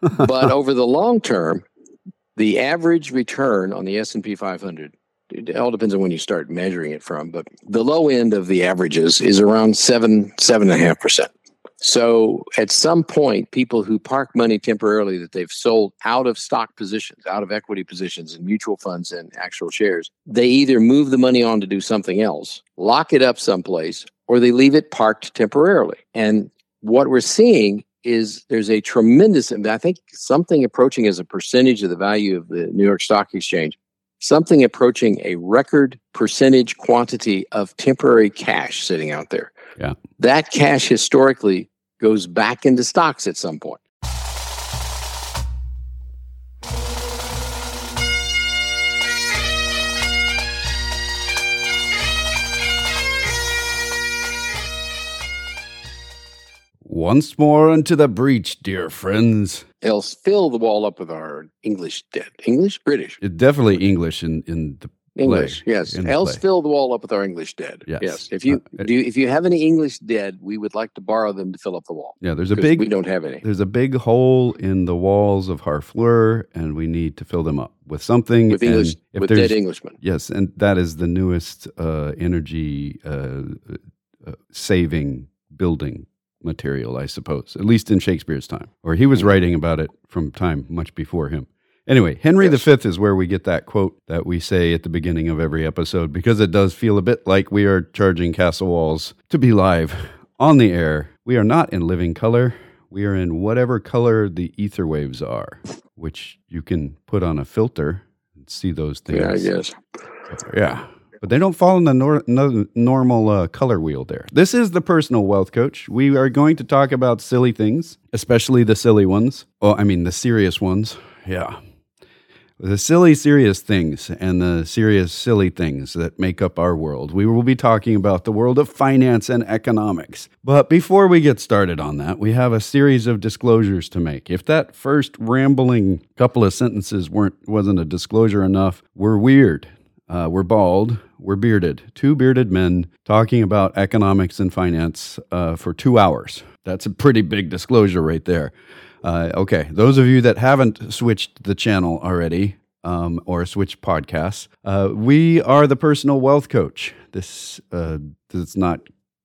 but over the long term, the average return on the S&P 500 it all depends on when you start measuring it from, but the low end of the averages is around seven, seven and a half percent. So at some point, people who park money temporarily that they've sold out of stock positions, out of equity positions and mutual funds and actual shares, they either move the money on to do something else, lock it up someplace, or they leave it parked temporarily. And what we're seeing is there's a tremendous, I think something approaching as a percentage of the value of the New York Stock Exchange, something approaching a record percentage quantity of temporary cash sitting out there. Yeah. That cash historically goes back into stocks at some point. Once more into the breach, dear friends. Else fill the wall up with our English dead. English? British? It's definitely English in, in the English, play, yes. Else fill the wall up with our English dead. Yes. If you Uh, do, you, if you have any English dead, we would like to borrow them to fill up the wall. Yeah, there's a big We don't have any there's a big hole in the walls of Harfleur, and we need to fill them up with something. with and English if with dead Englishmen. Yes, and that is the newest uh, energy uh, uh, saving building material, I suppose, at least in Shakespeare's time, or he was mm-hmm. writing about it from time much before him. Anyway, Henry Yes. V is where we get that quote that we say at the beginning of every episode because it does feel a bit like we are charging Castle Walls to be live on the air. We are not in living color. We are in whatever color the ether waves are, which you can put on a filter and see those things. Yeah, I guess. Yeah. But they don't fall in the nor- no- normal uh, color wheel there. This is the personal wealth coach. We are going to talk about silly things, especially the silly ones. Oh, I mean, the serious ones. Yeah. The silly, serious things and the serious, silly things that make up our world. We will be talking about the world of finance and economics. But before we get started on that, we have a series of disclosures to make. If that first rambling couple of sentences weren't wasn't a disclosure enough, we're weird. Uh, we're bald. We're bearded. Two bearded men talking about economics and finance uh, for two hours. That's a pretty big disclosure right there. Uh, okay, those of you that haven't switched the channel already um, or switched podcasts, uh, we are the personal wealth coach. This uh, is not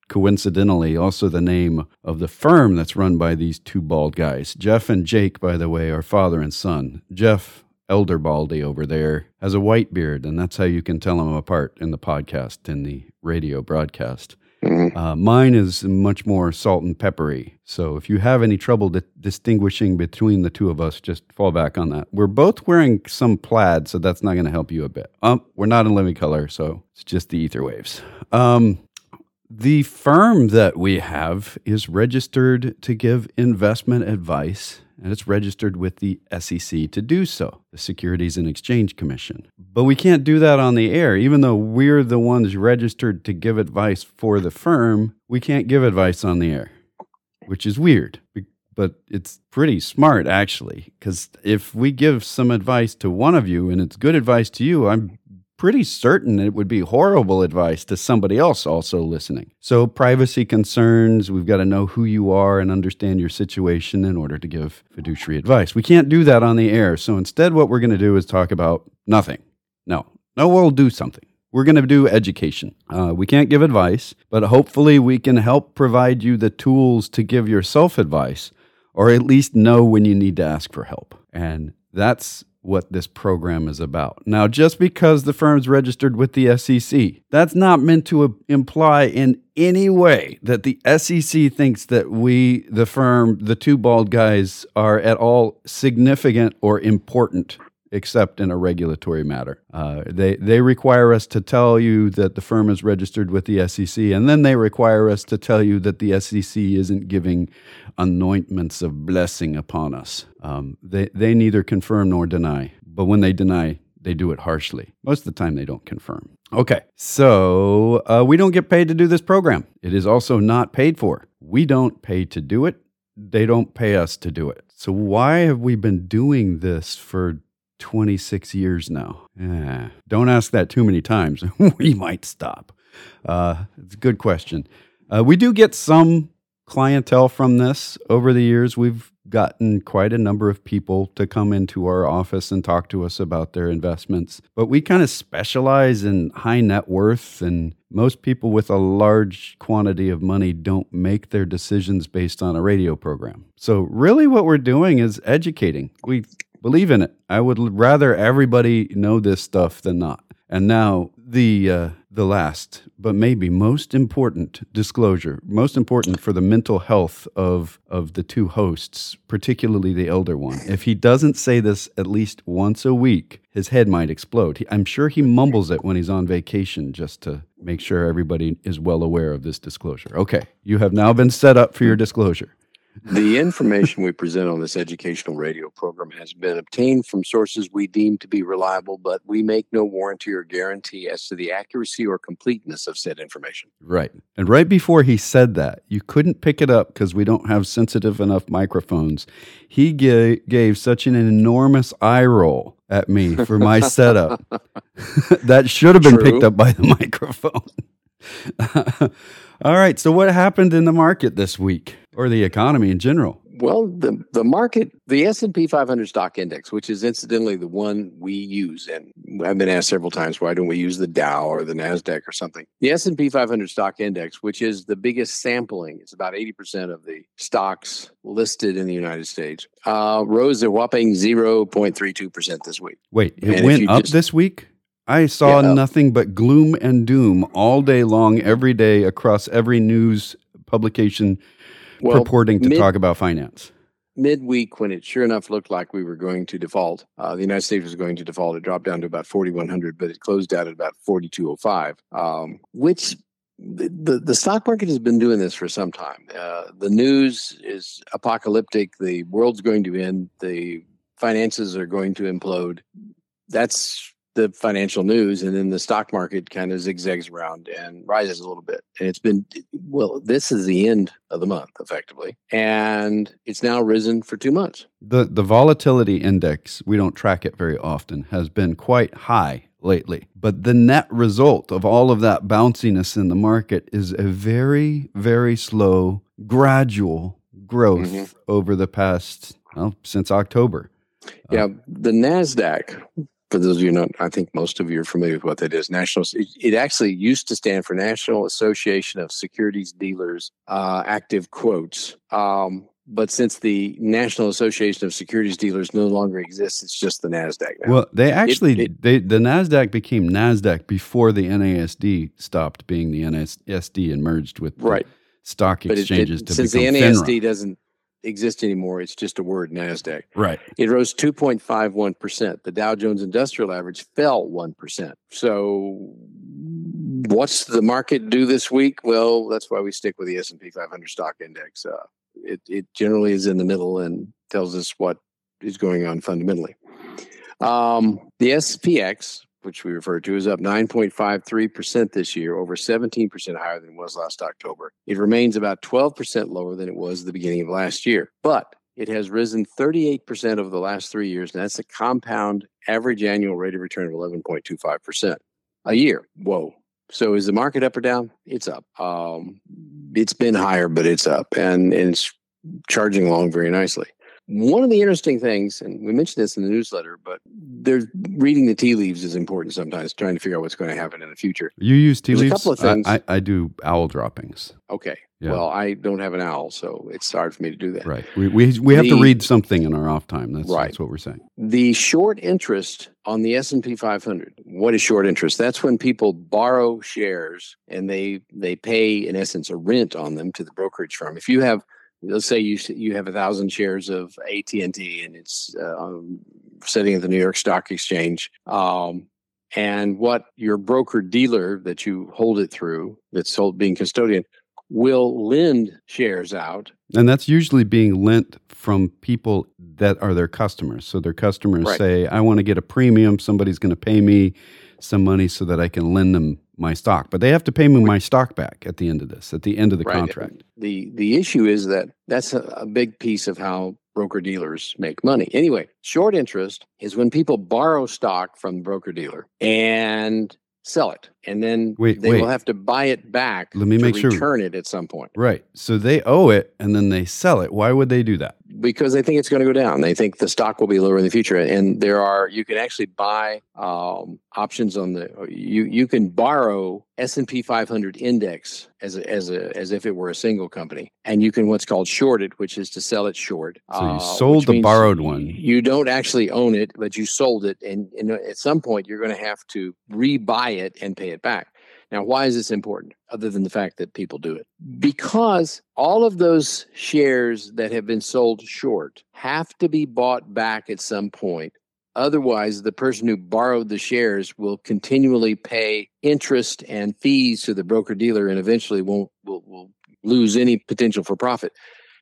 coincidentally also the name of the firm that's run by these two bald guys. Jeff and Jake, by the way, are father and son. Jeff Elder Baldy over there has a white beard, and that's how you can tell them apart in the podcast, in the radio broadcast. Mhm. Uh, mine is much more salt and peppery. So if you have any trouble di- distinguishing between the two of us, just fall back on that. We're both wearing some plaid, so that's not going to help you a bit. Um, we're not in living color, so it's just the ether waves. Um, the firm that we have is registered to give investment advice, and it's registered with the SEC to do so, the Securities and Exchange Commission. But we can't do that on the air. Even though we're the ones registered to give advice for the firm, we can't give advice on the air, which is weird. But it's pretty smart, actually, because if we give some advice to one of you and it's good advice to you, I'm pretty certain it would be horrible advice to somebody else also listening. So, privacy concerns, we've got to know who you are and understand your situation in order to give fiduciary advice. We can't do that on the air. So, instead, what we're going to do is talk about nothing. No, no, we'll do something. We're going to do education. Uh, we can't give advice, but hopefully, we can help provide you the tools to give yourself advice or at least know when you need to ask for help. And that's what this program is about. Now, just because the firm's registered with the SEC, that's not meant to imply in any way that the SEC thinks that we, the firm, the two bald guys, are at all significant or important. Except in a regulatory matter, uh, they they require us to tell you that the firm is registered with the SEC, and then they require us to tell you that the SEC isn't giving anointments of blessing upon us. Um, they, they neither confirm nor deny, but when they deny, they do it harshly. Most of the time, they don't confirm. Okay, so uh, we don't get paid to do this program. It is also not paid for. We don't pay to do it, they don't pay us to do it. So, why have we been doing this for 26 years now? Eh, don't ask that too many times. we might stop. Uh, it's a good question. Uh, we do get some clientele from this over the years. We've gotten quite a number of people to come into our office and talk to us about their investments. But we kind of specialize in high net worth, and most people with a large quantity of money don't make their decisions based on a radio program. So, really, what we're doing is educating. We believe in it. I would rather everybody know this stuff than not. And now the uh, the last, but maybe most important disclosure, most important for the mental health of of the two hosts, particularly the elder one. If he doesn't say this at least once a week, his head might explode. He, I'm sure he mumbles it when he's on vacation just to make sure everybody is well aware of this disclosure. Okay, you have now been set up for your disclosure. The information we present on this educational radio program has been obtained from sources we deem to be reliable, but we make no warranty or guarantee as to the accuracy or completeness of said information. Right. And right before he said that, you couldn't pick it up because we don't have sensitive enough microphones. He gave, gave such an enormous eye roll at me for my setup that should have been True. picked up by the microphone. All right. So, what happened in the market this week or the economy in general? Well, the the market, the S and P 500 stock index, which is incidentally the one we use, and I've been asked several times why don't we use the Dow or the Nasdaq or something? The S and P 500 stock index, which is the biggest sampling, it's about 80 percent of the stocks listed in the United States, uh, rose a whopping 0.32 percent this week. Wait, it if went up just- this week? I saw Yeah. nothing but gloom and doom all day long, every day across every news publication Well, purporting to mid- talk about finance. midweek when it sure enough looked like we were going to default uh, the united states was going to default. It dropped down to about 4100 but it closed out at about 4205 um, which the, the, stock market has been doing this for some time. Uh, the news is apocalyptic. The world's going to end. The finances are going to implode. That's the financial news and then the stock market kind of zigzags around and rises a little bit and it's been well this is the end of the month effectively and it's now risen for two months The the volatility index, we don't track it very often, has been quite high lately. But the net result of all of that bounciness in the market is a very, very slow, gradual growth Mhm. over the past well, since October. yeah the nasdaq for those of you not i think most of you are familiar with what that is national it, it actually used to stand for national association of securities dealers uh, active quotes um, but since the national association of securities dealers no longer exists it's just the nasdaq now. Well, they actually it- they the Nasdaq became Nasdaq before the NASD stopped being the NASD and merged with the right stock exchanges it, to since the nasd FINRA. doesn't exist anymore it's just a word nasdaq Right. It rose 2.51%. The Dow Jones Industrial Average fell 1%. So what's the market do this week? Well, that's why we stick with the S&P 500 stock index. Uh, it, it generally is in the middle and tells us what is going on fundamentally. Um, the SPX, which we refer to, is up 9.53% this year, over 17% higher than it was last October. It remains about 12% lower than it was at the beginning of last year. But it has risen 38% over the last three years, and that's a compound average annual rate of return of 11.25% a year. Whoa. So is the market up or down? It's up. Um, it's been higher, but it's up and, and it's charging along very nicely. One of the interesting things, and we mentioned this in the newsletter, but there's reading the tea leaves is important sometimes, trying to figure out what's going to happen in the future. You use tea There's a couple of things. I, I do owl droppings. Okay. Yeah. Well, I don't have an owl, so it's hard for me to do that. Right. We we, we have to read something in our off time. That's, Right. that's what we're saying. the short interest on the S&P 500 what is short interest that's when people borrow shares and they they pay in essence a rent on them to the brokerage firm if you have let's say you you have a thousand shares of AT&T and it's uh, um, sitting at the New York Stock Exchange um, and what your broker dealer that you hold it through that's sold being custodian will lend shares out And that's usually being lent from people that are their customers. So their customers Right. say, I want to get a premium. Somebody's going to pay me some money so that I can lend them my stock. But they have to pay me my stock back at the end of this, at the end of the Right. contract. The the issue is that that's a, a big piece of how broker dealers make money. Anyway, short interest is when people borrow stock from the broker dealer and sell it. And then Wait, they wait. will have to buy it back. Let me to make sure- return it at some point Right. So they owe it and then they sell it. Why would they do that? because they think it's going to go down. They think the stock will be lower in the future, and there are you can actually buy um, options on the you you can borrow S and P 500 index as a, as a as if it were a single company, and you can what's called short it, which is to sell it short. So you uh, sold which the borrowed one. You don't actually own it, but you sold it, and, and at some point you're going to have to rebuy it and pay it back. Now, why is this important, other than the fact that people do it? Because all of those shares that have been sold short have to be bought back at some point. Otherwise, the person who borrowed the shares will continually pay interest and fees to the broker dealer and eventually won't will, will lose any potential for profit.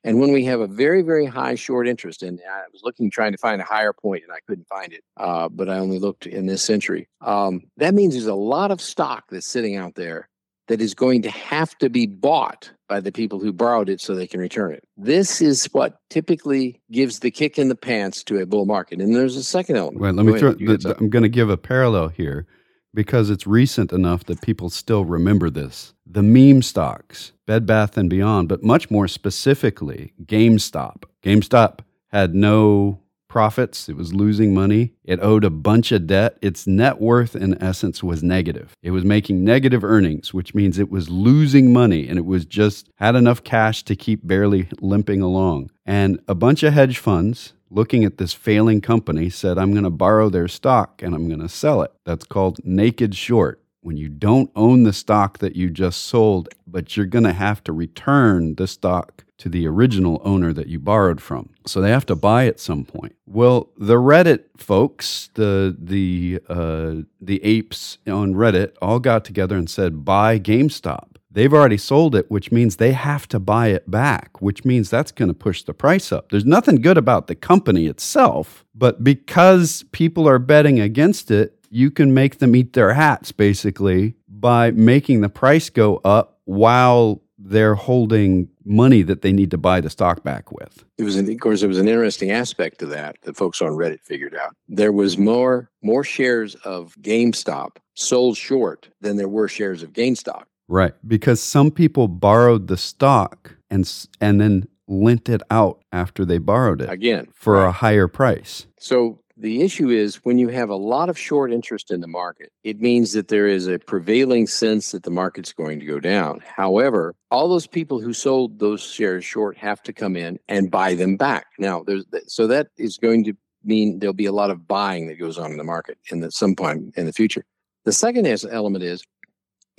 And when we have a very, very high short interest, and I was looking, trying to find a higher point, and I couldn't find it, uh, but I only looked in this century. Um, that means there's a lot of stock that's sitting out there that is going to have to be bought by the people who borrowed it so they can return it. This is what typically gives the kick in the pants to a bull market. And there's a second element. Wait, let me ahead, throw. you The. I'm going to give a parallel here because it's recent enough that people still remember this. The meme stocks, Bed Bath and Beyond, but much more specifically, GameStop. GameStop had no profits. It was losing money. It owed a bunch of debt. Its net worth, in essence, was negative. It was making negative earnings, which means it was losing money and it was just had enough cash to keep barely limping along. And a bunch of hedge funds looking at this failing company said, I'm going to borrow their stock and I'm going to sell it. That's called naked short. When you don't own the stock that you just sold, but you're going to have to return the stock to the original owner that you borrowed from. So they have to buy at some point. Well, the Reddit folks, the the uh, the apes on Reddit, all got together and said, "Buy GameStop." They've already sold it, which means they have to buy it back, which means that's going to push the price up. There's nothing good about the company itself, but because people are betting against it, you can make them eat their hats basically by making the price go up while they're holding money that they need to buy the stock back with. It was, an, of course, there was an interesting aspect to that that folks on Reddit figured out. There was more more shares of GameStop sold short than there were shares of GameStop. Right, because some people borrowed the stock and and then lent it out after they borrowed it Again, for a higher price. So the issue is when you have a lot of short interest in the market, it means that there is a prevailing sense that the market's going to go down. However, all those people who sold those shares short have to come in and buy them back. Now, there's so that is going to mean there'll be a lot of buying that goes on in the market in the some point in the future. The second element is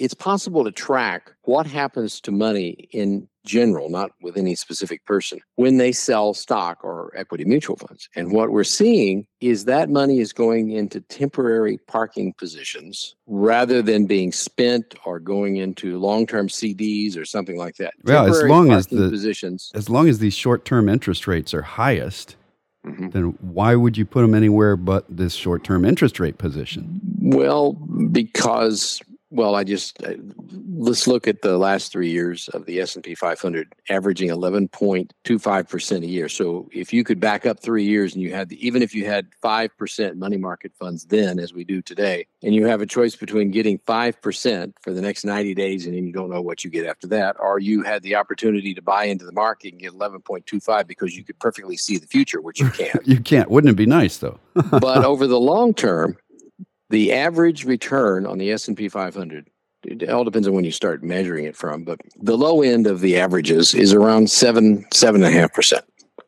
it's possible to track what happens to money in general, not with any specific person, when they sell stock or equity mutual funds. And what we're seeing is that money is going into temporary parking positions rather than being spent or going into long term CDs or something like that. Well, as long as the- positions. As long as these short-term interest rates are highest, Mhm. then why would you put them anywhere but this short-term interest rate position? Well, because well, I just uh, let's look at the last three years of the S and P 500, averaging 11.25 percent a year. So, if you could back up three years and you had the, even if you had five percent money market funds then, as we do today, and you have a choice between getting five percent for the next 90 days and then you don't know what you get after that, or you had the opportunity to buy into the market and get 11.25 because you could perfectly see the future, which you can't You can't. Wouldn't it be nice though? but over the long term, the average return on the S and P 500 it all depends on when you start measuring it from, but the low end of the averages is around seven seven and a half percent.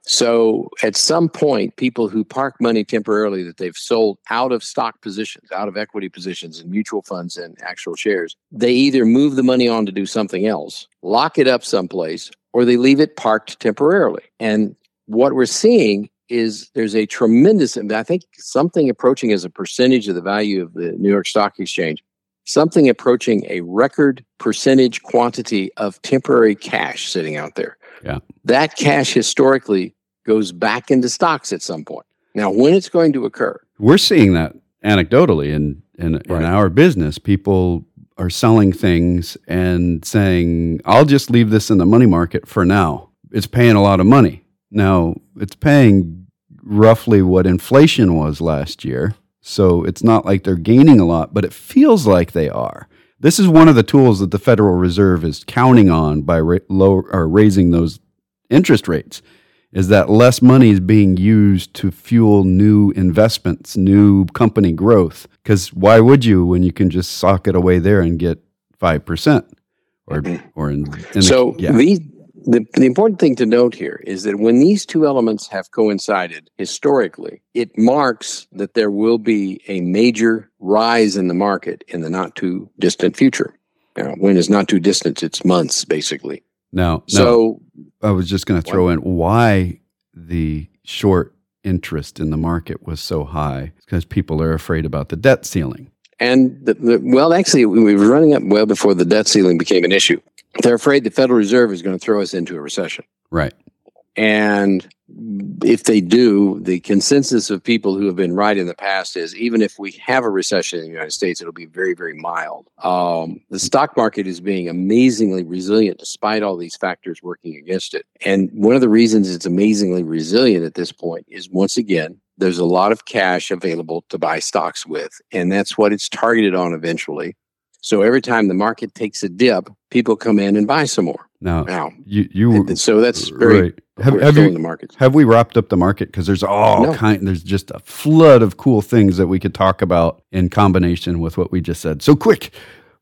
So at some point, people who park money temporarily that they've sold out of stock positions, out of equity positions in mutual funds and actual shares, they either move the money on to do something else, lock it up someplace, or they leave it parked temporarily. And what we're seeing is there's a tremendous, I think something approaching as a percentage of the value of the New York Stock Exchange, something approaching a record percentage quantity of temporary cash sitting out there. Yeah. That cash historically goes back into stocks at some point. Now, when it's going to occur, We're seeing that anecdotally in in, Right. in our business. People are selling things and saying, "I'll just leave this in the money market for now. It's paying a lot of money." Now, it's paying roughly what inflation was last year. So it's not like they're gaining a lot, but it feels like they are. This is one of the tools that the Federal Reserve is counting on by ra- low, or raising those interest rates is that less money is being used to fuel new investments, new company growth. Because why would you when you can just sock it away there and get five percent, or Mm-hmm. or in, in so the, yeah. these the, the important thing to note here is that when these two elements have coincided historically, it marks that there will be a major rise in the market in the not too distant future. Now, when is not too distant? It's months, basically. now, no, So, I was just going to throw in why the short interest in the market was so high because people are afraid about the debt ceiling. and the, the, well, actually, we were running up well before the debt ceiling became an issue. They're afraid the Federal Reserve is going to throw us into a recession. Right. And if they do, the consensus of people who have been right in the past is even if we have a recession in the United States, it'll be very, very mild. Um, the stock market is being amazingly resilient despite all these factors working against it. And one of the reasons it's amazingly resilient at this point is once again, there's a lot of cash available to buy stocks with. And that's what it's targeted on eventually. So every time the market takes a dip, people come in and buy some more. Now, Now, you you so that's very right. Have, have you the markets. have we wrapped up the market? Because there's all No. kind. There's just a flood of cool things that we could talk about in combination with what we just said. So quick,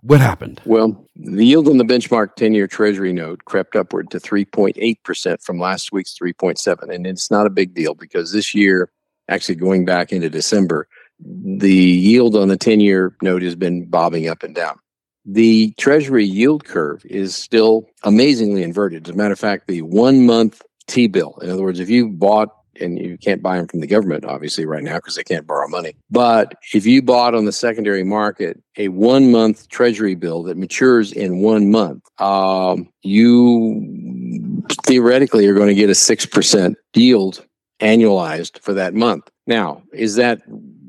what happened? Well, the yield on the benchmark 10 year Treasury note crept upward to 3.8% from last week's 3.7. And it's not a big deal because this year, actually going back into December, the yield on the 10 year note has been bobbing up and down. The Treasury yield curve is still amazingly inverted. As a matter of fact, the one month T bill, in other words, if you bought and you can't buy them from the government, obviously, right now, because they can't borrow money. But if you bought on the secondary market a one month treasury bill that matures in one month, um, you theoretically are going to get a 6% yield annualized for that month. Now, is that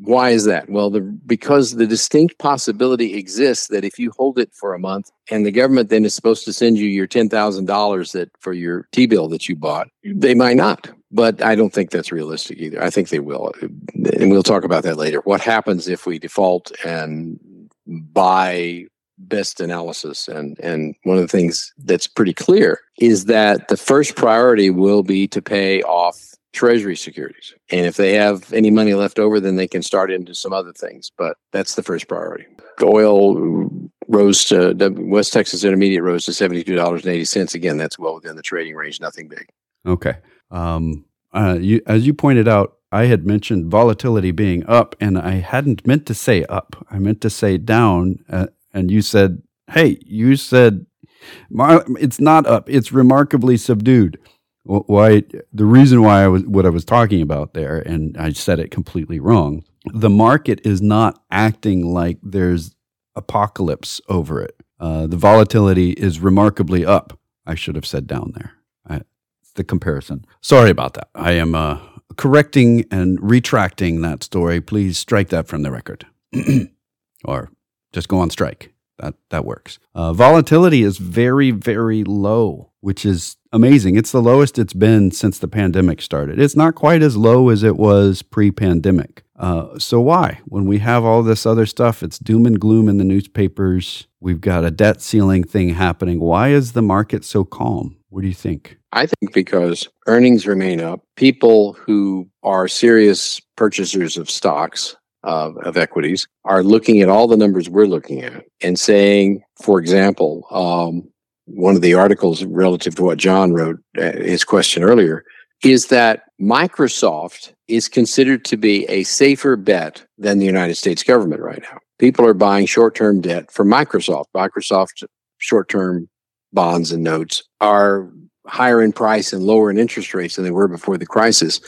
why is that? Well, the, because the distinct possibility exists that if you hold it for a month and the government then is supposed to send you your $10,000 that for your T bill that you bought, they might not. But I don't think that's realistic either. I think they will. And we'll talk about that later. What happens if we default and buy best analysis and and one of the things that's pretty clear is that the first priority will be to pay off treasury securities and if they have any money left over then they can start into some other things but that's the first priority oil rose to west texas intermediate rose to $72.80 again that's well within the trading range nothing big Okay. Um, uh, you, as you pointed out, I had mentioned volatility being up, and I hadn't meant to say up. I meant to say down. Uh, and you said, "Hey, you said it's not up. It's remarkably subdued." Wh- Why? The reason why I was what I was talking about there, and I said it completely wrong. The market is not acting like there's apocalypse over it. Uh, the volatility is remarkably up. I should have said down there. I, the comparison. Sorry about that. I am uh, correcting and retracting that story. Please strike that from the record, or just go on strike. That that works. Uh, volatility is very very low, which is amazing. It's the lowest it's been since the pandemic started. It's not quite as low as it was pre-pandemic. Uh, so why, when we have all this other stuff, it's doom and gloom in the newspapers. We've got a debt ceiling thing happening. Why is the market so calm? What do you think? I think because earnings remain up, people who are serious purchasers of stocks, of, of equities, are looking at all the numbers we're looking at and saying, for example, um, one of the articles relative to what John wrote, uh, his question earlier, is that Microsoft is considered to be a safer bet than the United States government right now. People are buying short term debt for Microsoft. Microsoft short term bonds and notes are higher in price and lower in interest rates than they were before the crisis.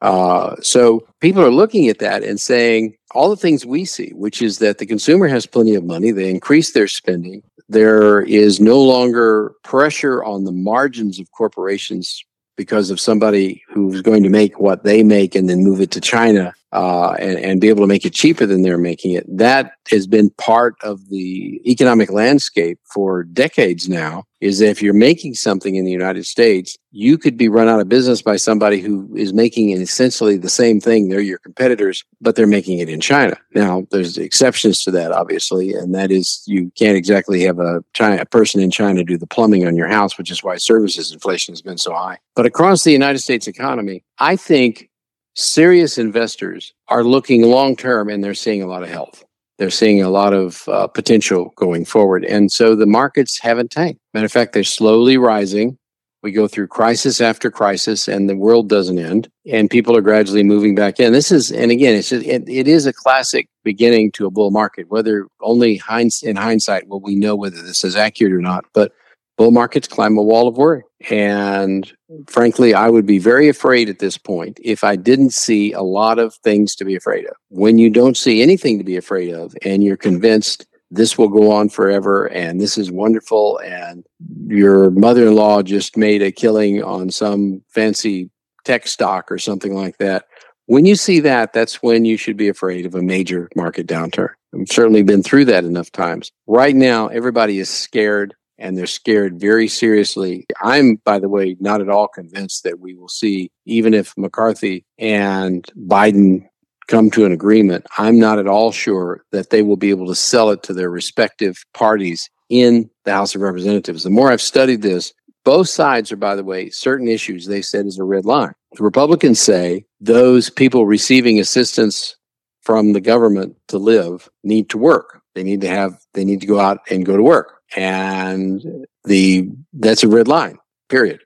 Uh, so people are looking at that and saying all the things we see, which is that the consumer has plenty of money, they increase their spending. There is no longer pressure on the margins of corporations because of somebody who's going to make what they make and then move it to China uh, and, and be able to make it cheaper than they're making it. That has been part of the economic landscape for decades now. Is that if you're making something in the United States, you could be run out of business by somebody who is making essentially the same thing. They're your competitors, but they're making it in China. Now, there's exceptions to that, obviously, and that is you can't exactly have a, China, a person in China do the plumbing on your house, which is why services inflation has been so high. But across the United States economy, I think serious investors are looking long term and they're seeing a lot of health. They're seeing a lot of uh, potential going forward. And so the markets haven't tanked. Matter of fact, they're slowly rising. We go through crisis after crisis and the world doesn't end and people are gradually moving back in. This is, and again, it's just, it, it is a classic beginning to a bull market, whether only hinds, in hindsight will we know whether this is accurate or not. But bull markets climb a wall of worry. And frankly, I would be very afraid at this point if I didn't see a lot of things to be afraid of. When you don't see anything to be afraid of and you're convinced this will go on forever and this is wonderful and your mother-in-law just made a killing on some fancy tech stock or something like that. When you see that, that's when you should be afraid of a major market downturn. I've certainly been through that enough times. Right now, everybody is scared and they're scared very seriously. I'm, by the way, not at all convinced that we will see, even if McCarthy and Biden come to an agreement, I'm not at all sure that they will be able to sell it to their respective parties in the House of Representatives. The more I've studied this, both sides are, by the way, certain issues they said is a red line. The Republicans say those people receiving assistance from the government to live need to work. They need to have, they need to go out and go to work. And the that's a red line period.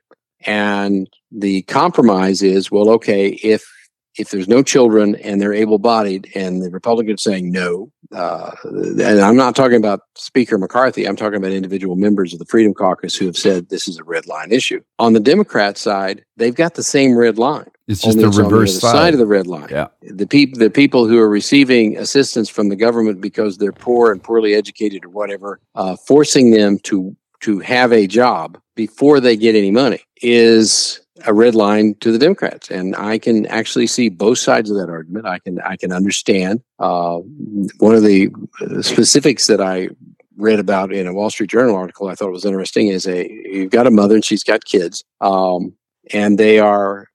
And the compromise is well okay if if there's no children and they're able-bodied and the republicans saying no uh, and i'm not talking about speaker mccarthy i'm talking about individual members of the freedom caucus who have said this is a red line issue. On the democrat side they've got the same red line it's just the reverse the side. side. of the red line. Yeah. The people the people who are receiving assistance from the government because they're poor and poorly educated or whatever, uh, forcing them to to have a job before they get any money is a red line to the Democrats, and I can actually see both sides of that argument. I can I can understand. Uh, one of the specifics that I read about in a Wall Street Journal article I thought was interesting is a you've got a mother and she's got kids, um, and they are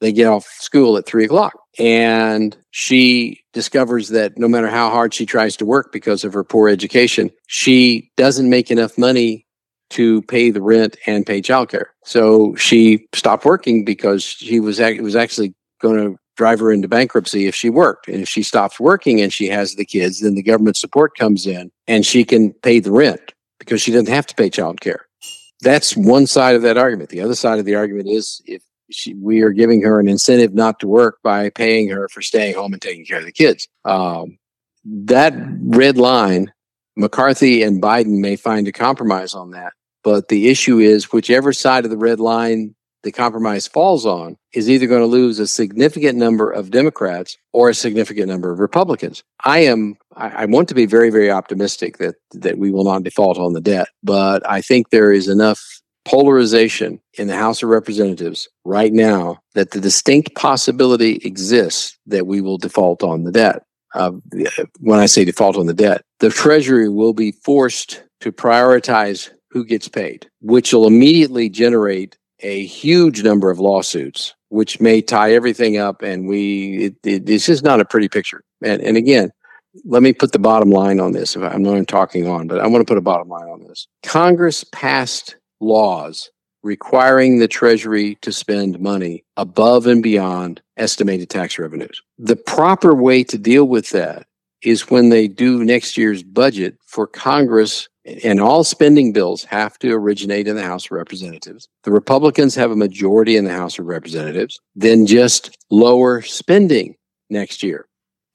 they get off school at three o'clock. And she discovers that no matter how hard she tries to work because of her poor education, she doesn't make enough money to pay the rent and pay childcare. So she stopped working because she was it was actually going to drive her into bankruptcy if she worked. And if she stops working and she has the kids, then the government support comes in and she can pay the rent because she doesn't have to pay childcare. That's one side of that argument. The other side of the argument is if she, we are giving her an incentive not to work by paying her for staying home and taking care of the kids. Um, that red line, McCarthy and Biden may find a compromise on that. But the issue is, whichever side of the red line the compromise falls on is either going to lose a significant number of Democrats or a significant number of Republicans. I am, I, I, want to be very, very optimistic that, that we will not default on the debt, but I think there is enough polarization in the House of Representatives right now that the distinct possibility exists that we will default on the debt. Uh, when I say default on the debt, the Treasury will be forced to prioritize who gets paid, which will immediately generate a huge number of lawsuits, which may tie everything up. And we, it, it, this is not a pretty picture. And, and again, let me put the bottom line on this. I'm not talking on, but I want to put a bottom line on this. Congress passed laws requiring the Treasury to spend money above and beyond estimated tax revenues. The proper way to deal with that is when they do next year's budget for Congress and all spending bills have to originate in the House of Representatives. The Republicans have a majority in the House of Representatives, then just lower spending next year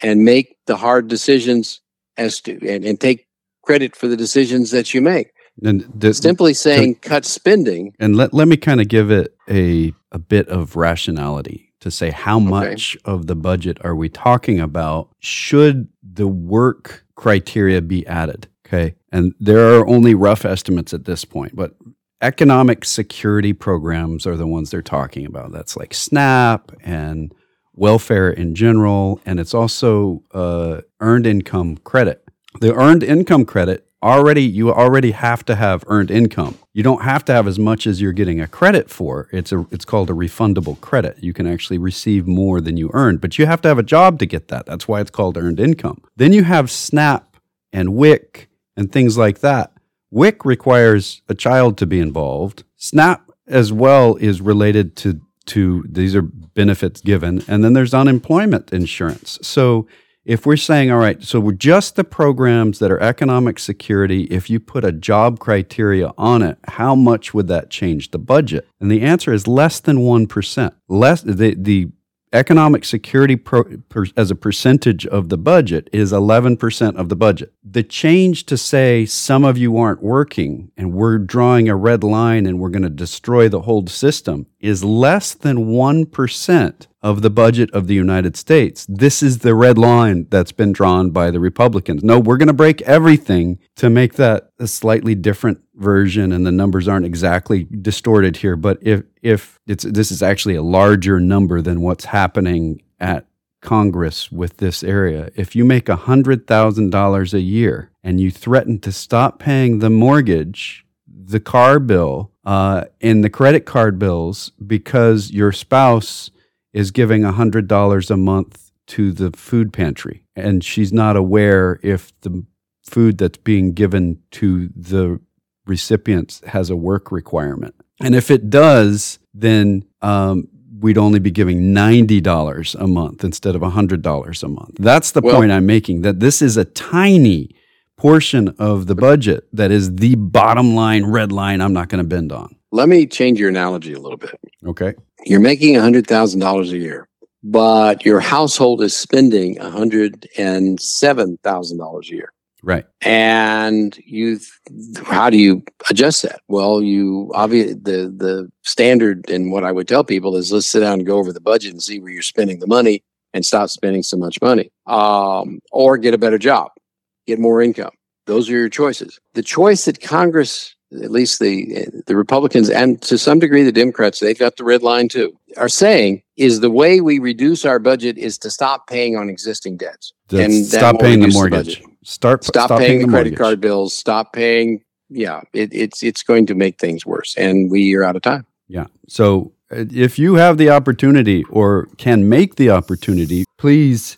and make the hard decisions as to and, and take credit for the decisions that you make. And the, simply saying to, cut spending. And let, let me kind of give it a, a bit of rationality to say how much okay. of the budget are we talking about? Should the work criteria be added? Okay. And there are only rough estimates at this point, but economic security programs are the ones they're talking about. That's like SNAP and welfare in general, and it's also uh, earned income credit. The earned income credit already you already have to have earned income. You don't have to have as much as you're getting a credit for. It's a it's called a refundable credit. You can actually receive more than you earned, but you have to have a job to get that. That's why it's called earned income. Then you have SNAP and WIC and things like that. WIC requires a child to be involved. SNAP as well is related to to these are benefits given and then there's unemployment insurance. So if we're saying, all right, so we're just the programs that are economic security, if you put a job criteria on it, how much would that change the budget? And the answer is less than 1%. Less, the, the economic security pro, per, as a percentage of the budget is 11% of the budget. The change to say some of you aren't working and we're drawing a red line and we're going to destroy the whole system is less than 1% of the budget of the United States. This is the red line that's been drawn by the Republicans. No, we're going to break everything to make that a slightly different version and the numbers aren't exactly distorted here, but if if it's this is actually a larger number than what's happening at Congress with this area. If you make $100,000 a year and you threaten to stop paying the mortgage, the car bill, uh, and the credit card bills because your spouse is giving $100 a month to the food pantry and she's not aware if the food that's being given to the recipients has a work requirement. And if it does, then um, we'd only be giving $90 a month instead of $100 a month. That's the well, point I'm making that this is a tiny portion of the budget that is the bottom line red line I'm not going to bend on. Let me change your analogy a little bit. Okay. You're making $100,000 a year, but your household is spending $107,000 a year. Right. And you, how do you adjust that? Well, you obviously the the standard and what I would tell people is let's sit down and go over the budget and see where you're spending the money and stop spending so much money, um, or get a better job, get more income. Those are your choices. The choice that Congress at least the the Republicans and to some degree the Democrats, they've got the red line too, are saying is the way we reduce our budget is to stop paying on existing debts and stop paying the mortgage. The start stop, stop paying, paying, the credit mortgage. card bills. Stop paying. Yeah, it, it's it's going to make things worse, and we are out of time. Yeah. So uh, if you have the opportunity or can make the opportunity, please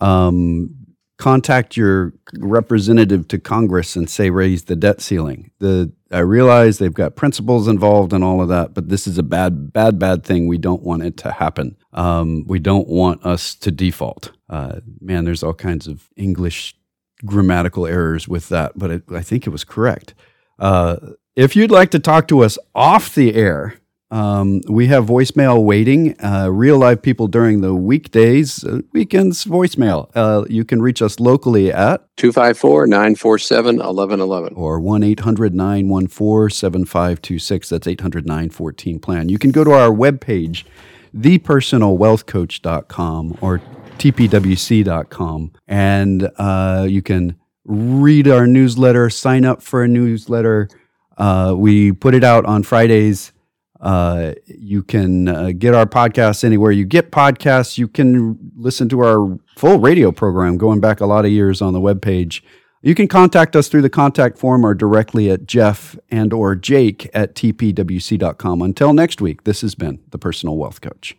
um, contact your representative to Congress and say raise the debt ceiling. The I realize they've got principles involved and all of that, but this is a bad, bad, bad thing. We don't want it to happen. Um, we don't want us to default. Uh, man, there's all kinds of English grammatical errors with that, but it, I think it was correct. Uh, if you'd like to talk to us off the air, um, we have voicemail waiting, uh, real live people during the weekdays, uh, weekends voicemail. Uh, you can reach us locally at 254 947 1111 or 1 800 914 7526. That's 800 914 plan. You can go to our webpage, thepersonalwealthcoach.com or tpwc.com, and uh, you can read our newsletter, sign up for a newsletter. Uh, we put it out on Fridays uh, you can uh, get our podcasts anywhere you get podcasts. You can listen to our full radio program going back a lot of years on the webpage. You can contact us through the contact form or directly at Jeff and or Jake at tpwc.com. Until next week, this has been the Personal Wealth Coach.